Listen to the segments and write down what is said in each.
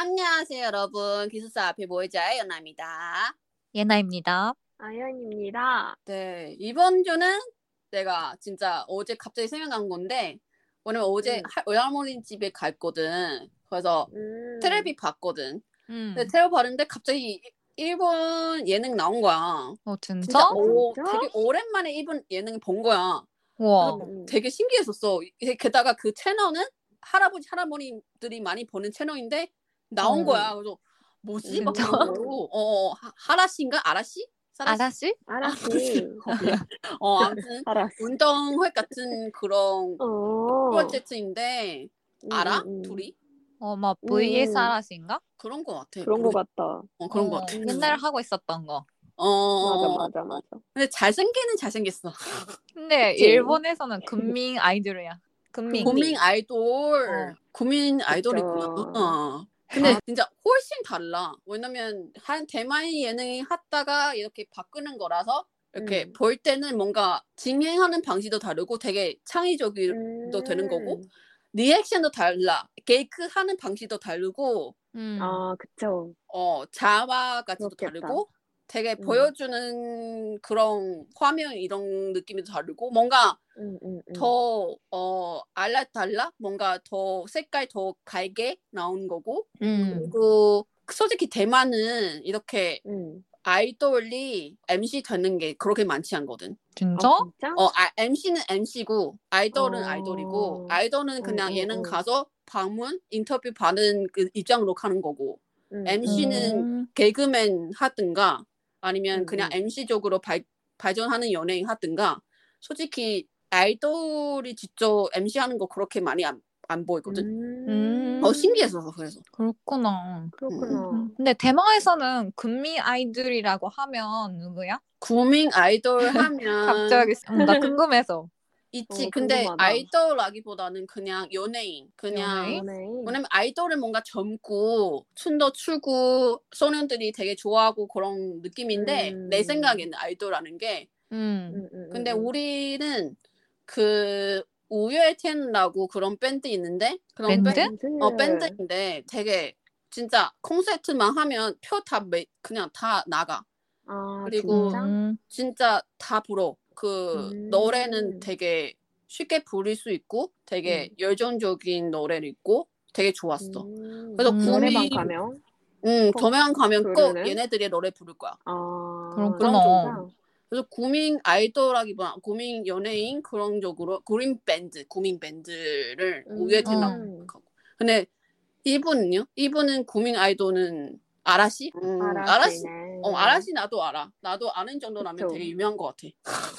안녕하세요, 여러분. 기숙사 앞에 모이자의 연아입니다. 예나입니다. 아연입니다. 네, 이번 주는 내가 진짜 어제 갑자기 생각난 건데, 왜냐면 어제 음. 할- 외할머니 집에 갔거든. 그래서 음. 테레비 봤거든. 음. 근데 테레비 봤는데 갑자기 일본 예능 나온 거야. 어, 진짜? 진짜, 오, 진짜? 되게 오랜만에 일본 예능 본 거야. 우와. 음. 되게 신기했었어. 이게 게다가 그 채널은 할아버지 할아버니들이 많이 보는 채널인데 나온 음. 거야. 그래서 뭐지? 막? 그러고 어, 어 하- 하라씨인가 아라씨? 아다씨? 알았지. 어 아무튼 알았어. 운동회 같은 그런 어. 프로젝트인데 음, 알아? 음, 음. 둘이 어, 막 VS 음. 아라씨인가? 그런 거 같아. 그런 거 같다. 어 그런 거 어, 같아. 옛날에 하고 있었던 거. 어, 어, 맞아, 어. 맞아, 맞아. 근데 잘생기는 잘생겼어. 근데 그치? 일본에서는 금민 아이돌이야. 금민. 국민 아이돌, 어. 국민 아이돌이구나. 근데 아. 진짜 훨씬 달라. 왜냐면 한 대만의 예능이 하다가 이렇게 바꾸는 거라서 이렇게 음. 볼 때는 뭔가 진행하는 방식도 다르고 되게 창의적이도 되는 거고 음. 리액션도 달라. 게이크 하는 방식도 다르고 음. 아, 그쵸. 어 그렇겠다. 다르고 되게 음. 보여주는 그런 화면 이런 느낌이 다르고 뭔가 음, 음, 음. 더, 어, 알라 달라? 뭔가 더 색깔 더 갈게 나온 거고. 음. 그리고 솔직히 대만은 이렇게 음. 아이돌이 MC 되는 게 그렇게 많지 않거든. 진짜? 아, 진짜? 어, 아, MC는 MC고, 아이돌은 어. 아이돌이고, 아이돌은 그냥 어, 어, 예능 어. 가서 방문, 인터뷰 받은 그 입장으로 가는 거고, 음, MC는 음. 개그맨 하든가, 아니면 음, 그냥 음. MC적으로 발, 발전하는 연예인 하든가, 솔직히 아이돌이 직접 MC 하는 거 그렇게 많이 안, 안 보이거든. 음. 어, 신기했어서, 그래서. 그렇구나. 그렇구나. 음. 근데 대만에서는 금민 아이돌이라고 하면 누구야? 구민 아이돌 하면 갑자기 음, 나 궁금해서. 있지. 어, 근데 궁금하다. 아이돌라기보다는 그냥 연예인. 그냥 연예인? 왜냐면 아이돌은 뭔가 젊고 춤도 추고 소년들이 되게 좋아하고 그런 느낌인데 음. 내 생각에는 아이돌라는 게 음. 음, 음, 근데 음, 음. 우리는 그 우유의텐이라고 그런 밴드 있는데 그런 밴드? 밴- 어 밴드인데 되게 진짜 콘서트만 하면 표 다 그냥 다 나가 아, 그리고 진짜? 음. 진짜 다 불어 그 음. 노래는 되게 쉽게 부를 수 있고 되게 열정적인 노래를 있고 되게 좋았어 음. 그래서 음. 구미- 가면? 응, 어, 도면 가면 꼭 부르네? 얘네들의 노래 부를 거야. 아, 그렇구나. 진짜? 그래서 구민 아이돌하기보다 구민 연예인 그런 쪽으로 구민 밴드, 구민 밴드를 음. 어. 생각하고. 근데 이분은요? 이분은 구민 아이돌은 아라시? 음, 아라시. 어, 아라시 나도 알아. 나도 아는 정도라면 그쵸. 되게 유명한 것 같아.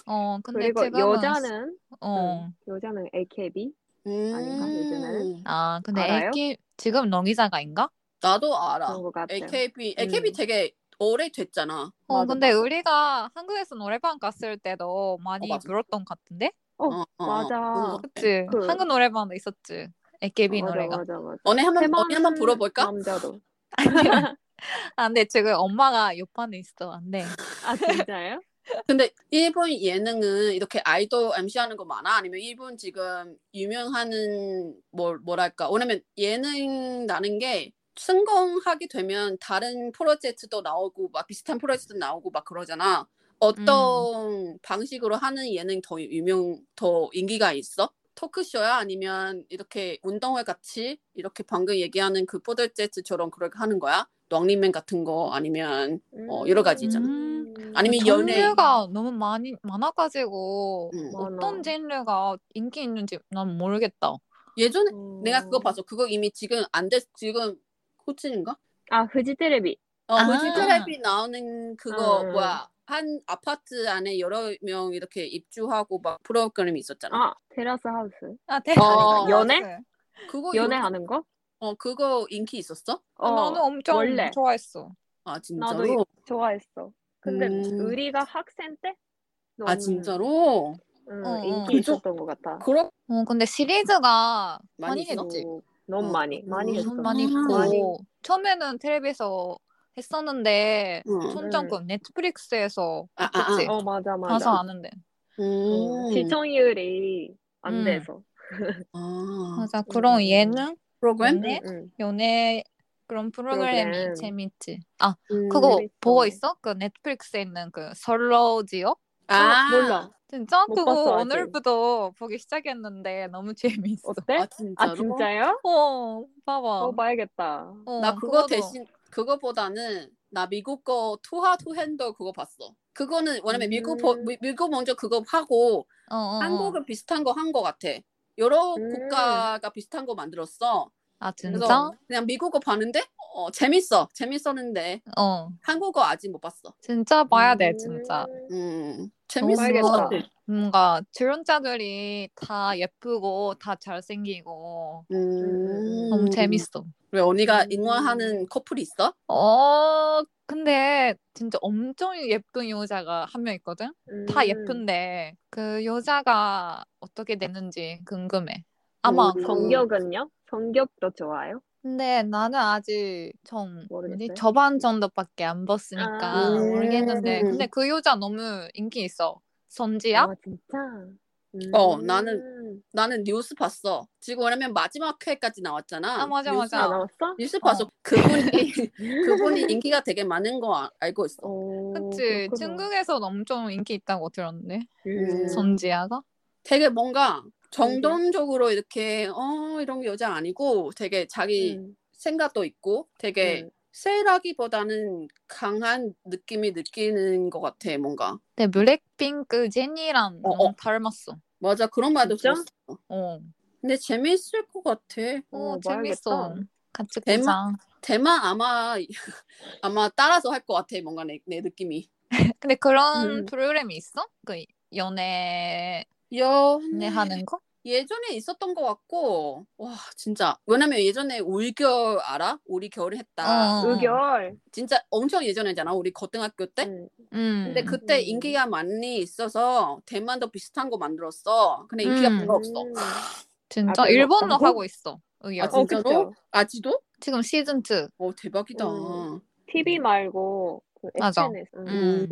어, 근데 그리고 지금은 여자는 어. 응, 여자는 AKB. 음, 아닌가, 요즘에는? 아, 근데 알아요? AK 지금 농기자가인가? 나도 알아. AKB, AKB 음. 되게 오래 됐잖아. 어, 맞아, 근데 맞아. 우리가 한국에서 노래방 갔을 때도 많이 어, 맞아. 불렀던 것 같은데? 어, 어, 어, 맞아. 어. 그치? 그- 한국 노래방도 있었지. AKB 맞아, 노래가. 맞아, 맞아. 언니 한번 언니 한번 불러볼까? 남자도. 아, 근데 지금 엄마가 옆판에 있어. 안 돼. 아, 진짜요? 근데 일본 예능은 이렇게 아이돌 MC 하는 거 많아? 아니면 일본 지금 유명하는 뭐 뭐랄까? 왜냐면 예능 나는 게 성공하게 되면 다른 프로젝트도 나오고 막 비슷한 프로젝트 나오고 막 그러잖아. 어떤 방식으로 하는 예능 더 유명 더 인기가 있어? 토크쇼야 아니면 이렇게 운동회 같이 이렇게 방금 얘기하는 그 프로젝트처럼 그렇게 하는 거야? 런닝맨 같은 거 아니면 어, 여러 가지 있잖아. 음. 아니면 연예인. 종류가 너무 많이 많아가지고 음. 어떤 장르가 인기 있는지 난 모르겠다. 예전에 음. 내가 그거 봤어. 그거 이미 지금 안 됐, 지금 호칭인가? 아, 후지테레비. 어, 아. 무지 텔레비 나오는 그거 음. 뭐야? 한 아파트 안에 여러 명 이렇게 입주하고 막 프로그램이 있었잖아. 아, 테라스 하우스. 아, 대 어, 연애? 그거 연애하는 거? 어 그거 인기 있었어? 어, 나는 엄청 원래 좋아했어. 아 나도 진짜로? 이- 좋아했어. 근데 음. 우리가 학생 때 아 너무, 진짜로? 응, 어, 어. 인기 그죠? 있었던 것 같아. 그럼 어, 근데 시리즈가 많이 많이? 했지. 너무, 너무 어. 많이 많이 음. 했어. 많이 아. 있고 처음에는 텔레비에서 했었는데 응. 점점 그 넷플릭스에서 아, 아, 했지. 어 맞아 맞아. 봐서 아는데. 어, 음. 시청률이 안 음. 돼서. 아 맞아. 그런 음. 예능, 프로그램? 연애, 응. 연애 그런 프로그램이 프로그램. 재밌지. 아, 음. 그거 재밌어. 보고 있어? 그 넷플릭스에 있는 그 솔로지요? 아 몰라. 진짜 못 그거 봤어. 오늘부터 보기 시작했는데 너무 재밌어. 어때? 아아 진짜로? 진짜요? 어, 봐봐. 어 봐야겠다. 어, 나 그거 그거도- 대신 그거보다는 나 미국 거 Too Hot to Handle 그거 봤어. 그거는 왜냐면 미국 버- 음. 미- 미국 먼저 그거 하고 어, 어, 어. 한국은 비슷한 거 한 거 같아. 여러 음. 국가가 비슷한 거 만들었어. 아 진짜? 그냥 미국 거 봤는데 어, 재밌어. 재밌었는데 어, 한국 거 아직 못 봤어. 진짜 봐야 돼 음. 진짜. 음 재밌어. 봐야겠다. 뭔가 출연자들이 다 예쁘고 다 잘생기고 음. 너무 재밌어. 왜 언니가 음. 응원하는 커플이 있어? 어, 근데 진짜 엄청 예쁜 여자가 한 명 있거든? 다 음. 예쁜데 그 여자가 어떻게 됐는지 궁금해. 아마 음. 성격은요? 성격도 좋아요? 근데 나는 아직 좀 뭐지? 저반 정도밖에 안 봤으니까 아. 모르겠는데 음. 근데 그 여자 너무 인기 있어. 선지야? 아 진짜? 어, 음. 나는- 나는 뉴스 봤어. 지금 왜냐면 마지막 회까지 나왔잖아. 아, 맞아, 뉴스, 맞아. 아 나왔어? 뉴스 봤어. 그분이 그분이 인기가 되게 많은 거 아- 알고 있어. 어, 그치. 그렇구나. 중국에서는 엄청 인기 있다고 들었는데. 음. 선지야가? 되게 뭔가 정돈적으로 이렇게 어 이런 여자 아니고 되게 자기 음. 생각도 있고 되게 음. 세라기보다는 강한 느낌이 느끼는 것 같아 뭔가 근데 블랙핑크 제니랑 어, 너무 어. 닮았어. 맞아 그런 말도 진짜? 들었어 어. 근데 재밌을 것 같아 어, 어, 재밌어. 같이 대만? 대만 아마 아마 따라서 할 것 같아 뭔가 내, 내 느낌이 근데 그런 음. 프로그램이 있어? 그 연애 연애 하는 거? 예전에 있었던 것 같고 와 진짜 왜냐면 예전에 올겨울 알아? 우리 겨울 했다 어. 의결. 진짜 엄청 예전에잖아 우리 고등학교 때 음. 음. 근데 그때 음. 인기가 많이 있어서 대만도 비슷한 거 만들었어 근데 인기가 음. 별로 없어 진짜 아, 일본도 없다고? 하고 있어. 의견. 아 진짜로? 그쵸. 아직도? 지금 시즌 2. 어 대박이다 음. TV 말고 그 맞아. SNS.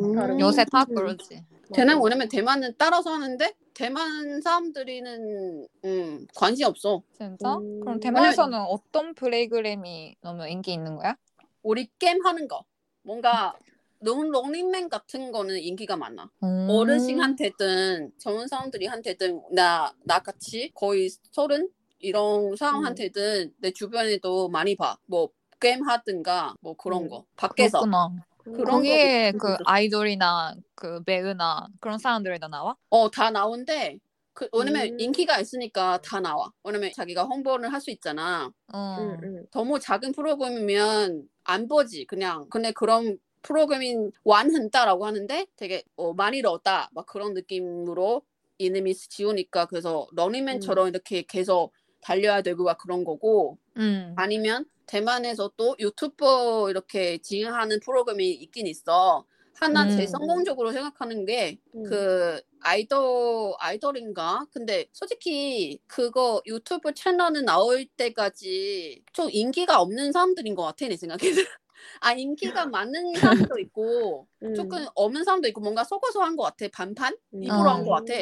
음. 다른 요새 다 음. 그러지. 대만 왜냐면 대만은 따라서 하는데 대만 사람들이는 음 관심 없어 진짜? 음. 그럼 대만에서는 어떤 프로그램이 너무 인기 있는 거야? 우리 게임 하는 거 뭔가 런, 런닝맨 같은 거는 인기가 많아 음. 어르신한테든 젊은 사람들이한테든 나 나같이 거의 서른 이런 사람한테든 내 주변에도 많이 봐. 뭐 게임 하든가 뭐 그런 음. 거 밖에서 그렇구나. 거기에 거 그. 아이돌이나 그 배우나 그런 사람들이 다 나와? 어 다 나오는데 그 왜냐면 음. 인기가 있으니까 다 나와. 왜냐면 자기가 홍보를 할 수 있잖아. 어. 음, 음. 너무 작은 프로그램이면 안 보지 그냥. 근데 그런 프로그램이 완한다라고 하는데 되게 어, 많이 넣었다 막 그런 느낌으로 이름이 지우니까 그래서 러닝맨처럼 이렇게 계속 달려야 되고 막 그런 거고 음. 아니면 대만에서 또 유튜버 이렇게 진행하는 프로그램이 있긴 있어. 하나 제일 음. 성공적으로 생각하는 게 음. 그 아이돌 아이돌인가? 근데 솔직히 그거 유튜브 채널은 나올 때까지 좀 인기가 없는 사람들인 것 같아 내 생각에는. 아 인기가 많은 사람도 있고 음. 조금 없는 사람도 있고 뭔가 섞어서 한 것 같아 반반 음. 입으로 한 것 같아.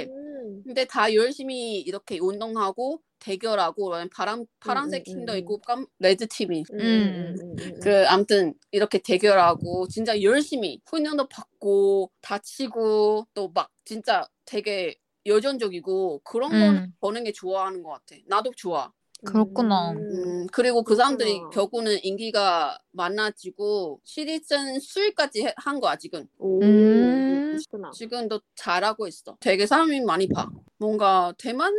음. 근데 다 열심히 이렇게 운동하고 대결하고 파란 파란색 음, 음, 팀도 음. 있고 깜 레드 팀이 음, 음. 음, 음, 음. 그 아무튼 이렇게 대결하고 진짜 열심히 훈련도 받고 다치고 또 막 진짜 되게 여전적이고 그런 거는 음. 보는 게 좋아하는 것 같아. 나도 좋아. 그렇구나. 음. 음, 그리고 그 사람들이 그렇구나. 결국은 인기가 많아지고 시리즌 수위까지 한 거야 지금. 오, 음. 그렇구나. 지금도 잘하고 있어. 되게 사람이 많이 봐. 뭔가 대만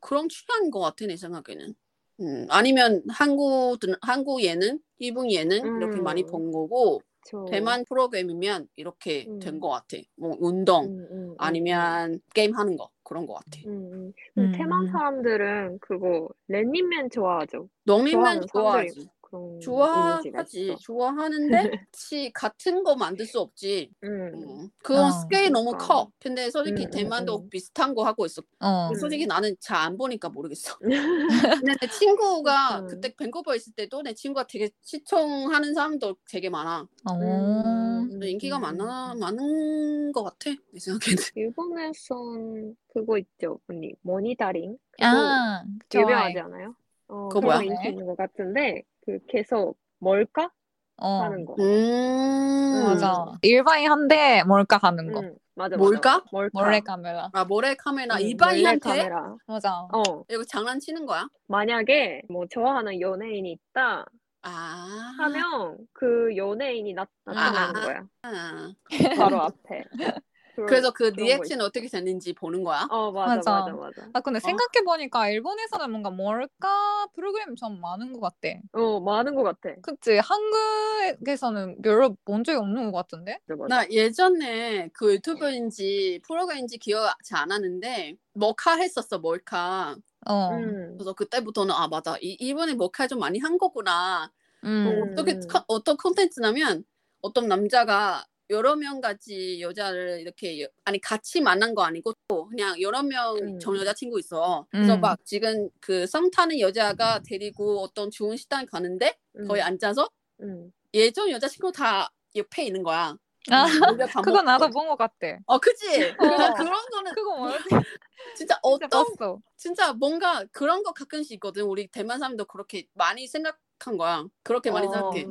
그런 취향인 것 같아 내 생각에는. 음, 아니면 한국 한국 예능, 일본 예능 이렇게 음. 많이 본 거고 저- 대만 프로그램이면 이렇게 음. 된것 같아. 뭐 운동 음, 음, 음, 아니면 게임 하는 거 그런 것 같아. 음, 음. 음. 대만 사람들은 그거 런닝맨 좋아하죠. 좋아하는 좋아하지. 그런 좋아하지. 좋아하는데 치 같은 거 만들 수 없지. 음. 음. 그건 어. 스케일 너무 그러니까. 커. 근데 솔직히 음, 음, 대만도 음. 비슷한 거 하고 있어. 어. 솔직히 나는 잘 안 보니까 모르겠어. 근데 내 친구가 음. 그때 밴쿠버 있을 때도 내 친구가 되게 시청하는 사람도 되게 많아. 어. 음, 인기가 음, 많아 음. 많은 것 같아. 내 생각에는. 일본에선 그거 있죠, 언니. 모니터링. 그거 아. 유명하지 않아요? 어, 그거 그거 뭐야? 인기 있는 것 같은데 그 계속 뭘까 어. 하는 거. 음. 맞아. 일반인한테 몰카 하는 거. 응, 맞아, 뭘까? 맞아. 뭘까? 몰래 카메라. 아 모래 카메라 응, 일반인한테 카메라. 맞아. 어, 이거 장난치는 거야? 만약에 뭐 좋아하는 연예인이 있다 아. 하면 그 연예인이 나, 나타나는 아. 거야. 아. 바로 앞에. 그런- 그래서 그 리액션 어떻게 됐는지 보는 거야? 어, 맞아, 맞아. 맞아, 맞아. 아 근데 어? 생각해 보니까 일본에서는 뭔가 몰카 프로그램 좀 많은 것 같아. 어, 많은 것 같아. 그치? 한국에서는 별로 본 적이 없는 것 같은데? 맞아, 맞아. 나 예전에 그 유튜브인지 프로그램인지 기억 잘안 나는데 머카 했었어 몰카. 어. 음. 그래서 그때부터는 아 맞아 이 이번에 머카 좀 많이 한 거구나. 음. 음. 어떻게 카- 어떤 콘텐츠냐면 어떤 남자가 여러 명 같이 여자를 이렇게 여- 아니 같이 만난 거 아니고 또 그냥 여러 명 음. 전 여자친구 있어. 그래서 음. 막 지금 그 썸 타는 여자가 데리고 어떤 좋은 식당 가는데 음, 거기 앉아서 음. 예전 여자친구 다 옆에 있는 거야. 아, 우리가 밥 그거 나도. 본 것 같아. 어? 그래서 어. 그런 거는 그거 뭐였지? 진짜 진짜 어떤, 봤어. 진짜 뭔가 그런 거 가끔씩 있거든. 우리 대만 사람도 그렇게 많이 생각한 거야. 그렇게 많이 어. 생각해.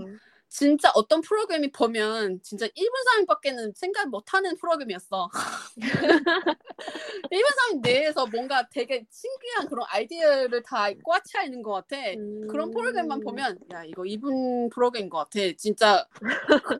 진짜 어떤 프로그램이 보면 진짜 일본 사람밖에는 생각 못하는 프로그램이었어. 일본 사람 내에서 뭔가 되게 신기한 그런 아이디어를 다 꽉차 있는 것 같아. 그런 프로그램만 음. 보면 야 이거 일본 프로그램인 것 같아. 진짜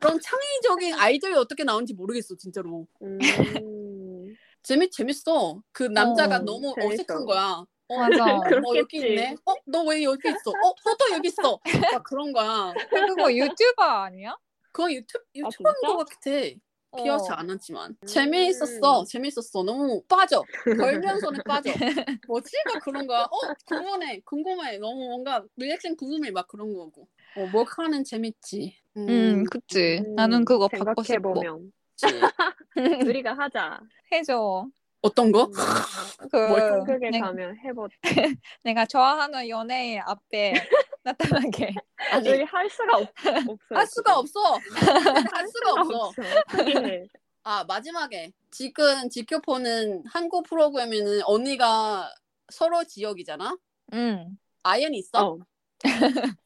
그런 창의적인 아이디어가 어떻게 나오는지 모르겠어 진짜로. 음. 재밌 재밌어. 그 남자가 어, 너무 재밌어. 어색한 거야. 어, 맞아. 어, 여기 그렇겠지. 있네. 어, 너 왜 여기 있어? 어, 너도 여기 있어. 막 그런 거야. 그거 유튜버 아니야? 그거 유튜브 아, 유튜브인 진짜? 것 같아. 기억이 어. 안 나지만 음. 재미있었어. 재밌었어. 너무 빠져. 걸면서는 빠져. 뭐지? 막 그런 거야. 어, 궁금해. 궁금해. 너무 뭔가 리액션 궁금해. 막 그런 거고. 어, 몰카는 재밌지. 음, 그치. 음, 나는 그거 받고 싶어. 우리가 하자. 해줘. 어떤 거? 음, 그 한국에 내, 가면 해보. 내가 좋아하는 연예인 앞에 나타나게. 아니 우리 할 수가 없, 없어. 할 수가 없어. 할 수가 없어. 아 마지막에 지금 지켜보는 한국 프로그램에는 언니가 서로 지역이잖아. 응. 아연 있어? 어.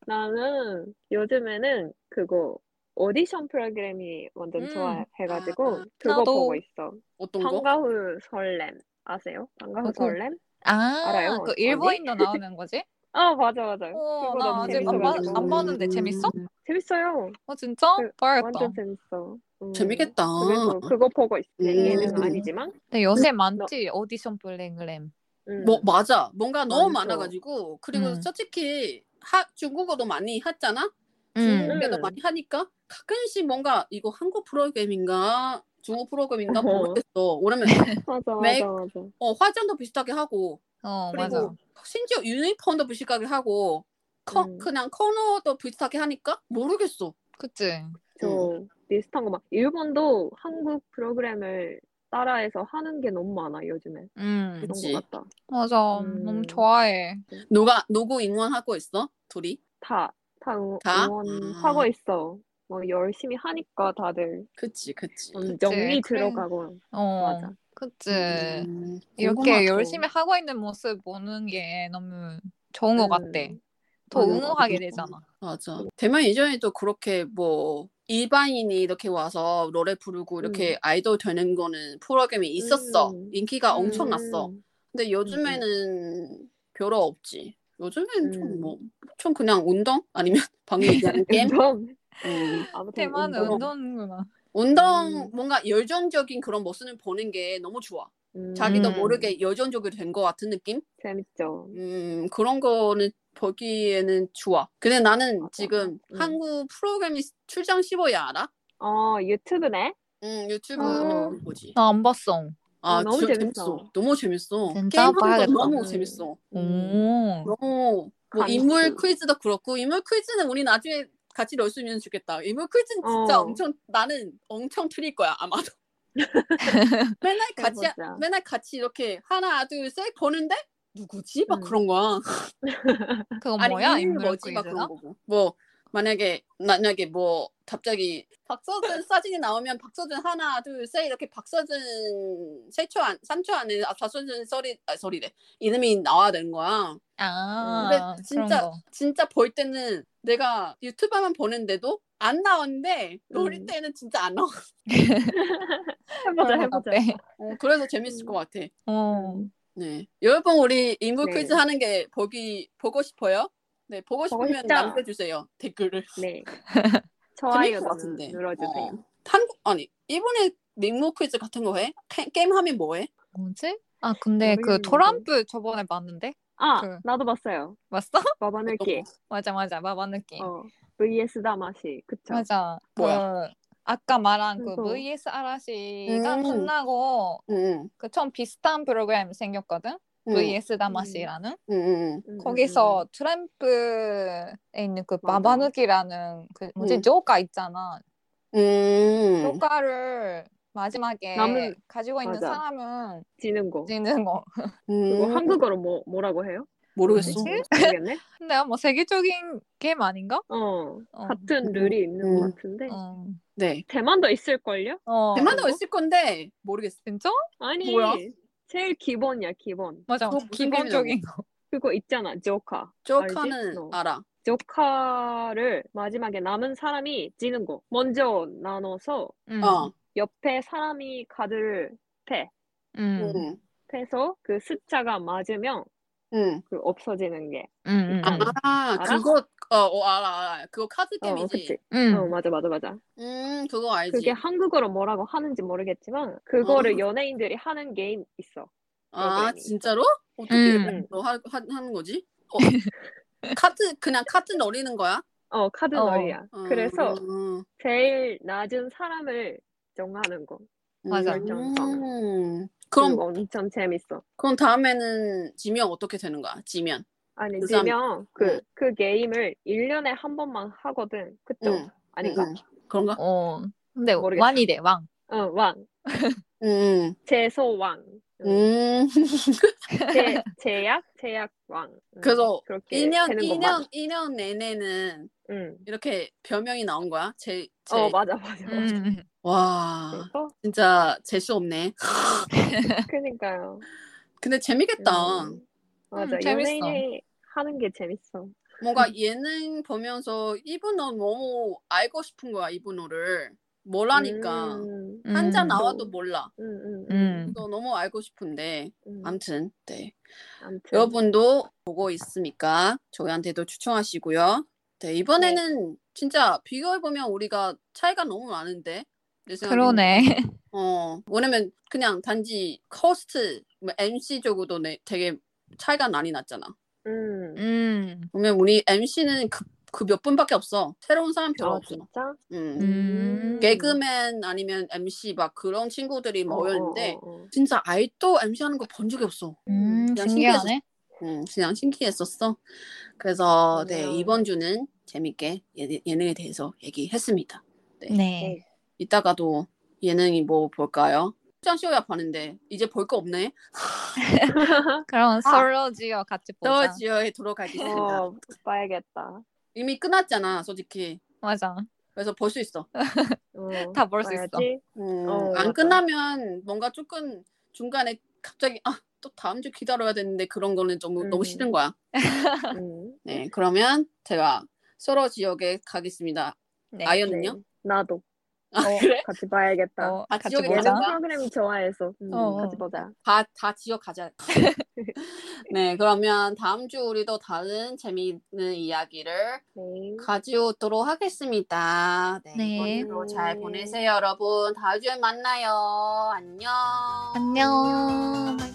나는 요즘에는 그거 오디션 프로그램이 완전 음. 좋아해가지고 아, 그거 나도. 보고 있어. 어떤 거? 방과후 설렘 아세요? 방과후 그거. 설렘? 아, 알아요, 그? 일본인도 나오는 거지? 아 맞아 맞아. 어, 그거 나 아직 안, 봐. 안 봤는데 재밌어? 재밌어요. 어, 진짜? 그, 봐야겠다. 완전 재밌어. 음, 재밌겠다. 그래서 그거 보고 있어. 음. 예능 아니지만. 근데 요새 많지, 오디션 프로그램. 음. 뭐 맞아. 뭔가 너무 많죠. 많아가지고 그리고 음. 솔직히 하, 중국어도 많이 했잖아. 음. 많이 하니까 가끔씩 뭔가 이거 한국 프로그램인가 중국 프로그램인가 어. 모르겠어. 왜냐면 맞아 매- 맞아 맞아. 어, 화장도 비슷하게 하고 어, 그리고 맞아. 심지어 유니폼도 비슷하게 하고 커, 음. 그냥 커너도 비슷하게 하니까 모르겠어. 그치? 저 비슷한 거 막 일본도 한국 프로그램을 따라해서 하는 게 너무 많아 요즘에. 응. 그런 그치. 거 같다. 맞아. 음. 너무 좋아해. 누가 누구 응원하고 있어? 둘이? 다, 다 응- 다? 응원하고 아. 있어. 뭐 열심히 하니까 다들 그치 그치. 음, 그래. 들어가고. 어, 맞아. 그치. 음, 이렇게. 열심히 하고 있는 모습 보는 게 너무 좋은 것 음. 같아. 더 맞아. 응원하게 되잖아. 맞아. 대만 예전에도 그렇게 뭐 일반인이 이렇게 와서 노래 부르고 이렇게 아이돌 되는 거는 프로그램이 있었어. 음. 인기가 음. 엄청났어. 근데 요즘에는 별로 없지. 요즘에는 좀 음. 뭐, 좀 그냥 운동? 아니면 방금 얘기하는 게임? 음. 아무튼 대만은 운동. 운동이구나. 운동, 음. 뭔가 열정적인 그런 모습을 보는 게 너무 좋아. 음, 자기도 음. 모르게 열정적이 된것 같은 느낌? 재밌죠. 음, 그런 거는 보기에는 좋아. 근데 나는 맞아. 지금 음. 한국 프로그램이 출장 15야 알아? 어 유튜브네. 응, 유튜브 어. 보지. 나 안 봤어. 아 어, 너무 진짜 재밌어. 너무 재밌어. 진짜 게임 하는 거 봐야겠다. 너무 음. 재밌어. 오. 너무 뭐 감수. 인물 퀴즈도 그렇고 인물 퀴즈는 우리 나중에 같이 넣을 수 있으면 좋겠다. 인물 퀴즈는 진짜 어. 엄청 나는 엄청 틀릴 거야 아마도. 맨날 같이 해보자. 맨날 같이 이렇게 하나 둘셋 보는데 누구지 막 음. 그런 거야. 그거 아니 뭐야? 이름이 인물 뭐지 막 그런 퀴즈가? 거고. 뭐 만약에 만약에 뭐 갑자기 박서준 사진이 나오면 박서준 하나 둘 셋 이렇게 박서준 세초 안 3초 안에 아, 박서준 소리 아 소리래 이름이 나와야 되는 거야. 아, 근데 그런 진짜 거. 진짜 볼 때는 내가 유튜브만 보는데도 안 나오는데 놀이 음. 때는 진짜 안 나와. 해보자 해보자. 어, 그래서 재밌을 음. 것 같아. 어. 네. 여러분 우리 인물 네. 퀴즈 하는 게 보기 보고 싶어요? 네, 보고 보고 싶으면 싶죠? 남겨주세요 댓글을. 네. 좋아요 것 같은데. 눌러주세요. 어. 한국 아니 일본에 인물 퀴즈 같은 거 해? 게, 게임 하면 뭐 해? 뭐지? 아, 근데 그. 토람프 저번에 봤는데? 아 그- 나도 봤어요. 봤어? 마바늘기. 맞아, 맞아. 마바 느낌. 어 vs 다마시 그쵸? 맞아. 뭐야? 그 아까 말한 그 그래서- VS 아라시가 음. 끝나고 응, 그 처음 비슷한 프로그램이 생겼거든? 응, VS 다마시라는? 응, 응, 음, 거기서 트램프에 있는 그. 마바누기라는 그 뭐지 음. 조카 있잖아. 응, 응. 조카를 마지막에 남은- 가지고 있는 맞아. 사람은 지는 거. 지는 거. 그거 음, 한국어로 뭐 뭐라고 해요? 모르겠어. 모르겠네. 근데 뭐 세계적인 게임 아닌가? 어, 어. 같은 음, 룰이 있는 음. 것 같은데 어. 네. 대만도 있을걸요? 어. 대만도? 있을 건데 모르겠어. 진짜? 아니 뭐야? 제일 기본이야 기본. 맞아. 그거 무슨 기본적인 거. 그거 있잖아 조카. 조카는 알지? 어. 알아. 조카를 마지막에 남은 사람이 지는 거. 먼저 나눠서 음. 어. 옆에 사람이 카드를 패. 음. 응, 패서 그 숫자가 맞으면 응. 그 없어지는 게. 음. 음. 음. 아, 알아? 그거 어, 어 알아 알아. 그거 카드 어, 게임이지. 음. 어, 맞아, 맞아, 맞아. 음, 그거 알지. 그게 한국어로 뭐라고 하는지 모르겠지만 그거를 어. 연예인들이 하는 게임 있어. 아, 프로그램이. 진짜로? 어떻게 음. 너 하, 하, 하는 거지? 어. 카드 그냥 카드 노리는 거야? 어, 카드 어. 놀이야. 어, 그래서 음, 제일 낮은 사람을 정하는 거. 맞아. 음. 그럼 그럼 엄청 재밌어. 그럼 다음에는 지면 어떻게 되는 거야? 지면. 아니, 그 사람- 그, 응. 그 게임을 1년에 한 번만 하거든. 그쵸? 응. 아닌가? 응, 응. 그런가? 어. 근데 모르겠어. 왕이 돼, 왕. 어, 왕. 음. 제소왕. 응. 음. 제, 제약? 제약 왕. 응, 그래서 그렇게 2년 되는 2년 것만. 2년 내내는 응. 이렇게 별명이 나온 거야? 제, 제. 어, 맞아, 맞아, 맞아. 음. 와. 그래서 진짜 재수 없네. 그니까요. 근데 재밌겠다. 음, 맞아. 음, 재밌어. 연예인이 하는 게 재밌어. 뭔가 예능 보면서 이분어 너무 알고 싶은 거야, 이분어를. 뭐라니까. 음, 한자 음. 나와도 몰라. 음, 음, 음. 그래서 너무 알고 싶은데. 음. 암튼, 네. 아무튼. 여러분도 보고 있으니까 저희한테도 추천하시고요. 네, 이번에는 진짜 비교해 보면 우리가 차이가 너무 많은데. 그러네. 어, 왜냐면 그냥 단지 캐스트, 뭐 MC 쪽으로 내- 되게 차이가 많이 났잖아. 음. 음. 그러면 우리 MC는 그, 그 몇 분밖에 없어. 새로운 사람 별로 아, 없어. 진짜? 음. 음. 개그맨 아니면 MC 막 그런 친구들이 어, 모였는데 어, 어, 어. 진짜 아이도 MC 하는 거 본 적이 없어. 음, 그냥 신기하네. 음, 그냥 신기했었어. 그래서 네. 이번 주는 재밌게 예, 예능에 대해서 얘기했습니다. 네. 이따가도 예능이 뭐 볼까요? 짱쇼야 봤는데 이제 볼 거 없네. 그럼 서로 지어 같이 보자. 더 지어에 들어가겠습니다. 어, 봐야겠다. 이미 끝났잖아, 솔직히. 맞아. 그래서 볼 수 있어. 어, 다볼 수 있어. 음, 어, 안 맞아. 끝나면 뭔가 조금 중간에 갑자기 아, 또 다음 주 기다려야 되는데 그런 거는 좀 음. 너무 싫은 거야. 음. 네, 그러면 제가 서로 지역에 가겠습니다. 네. 아이언은요? 네, 나도 아, 어. 그래? 같이 봐야겠다. 어, 아, 같이 지옥에 보자. 예능 프로그램 좋아해서 음, 어, 같이 어. 보자. 다, 다 지역 가자. 네, 그러면 다음 주 우리도 다른 재미있는 이야기를 네. 가져오도록 하겠습니다. 네, 네. 이번에도 잘 보내세요, 여러분. 다음 주에 만나요. 안녕. 안녕.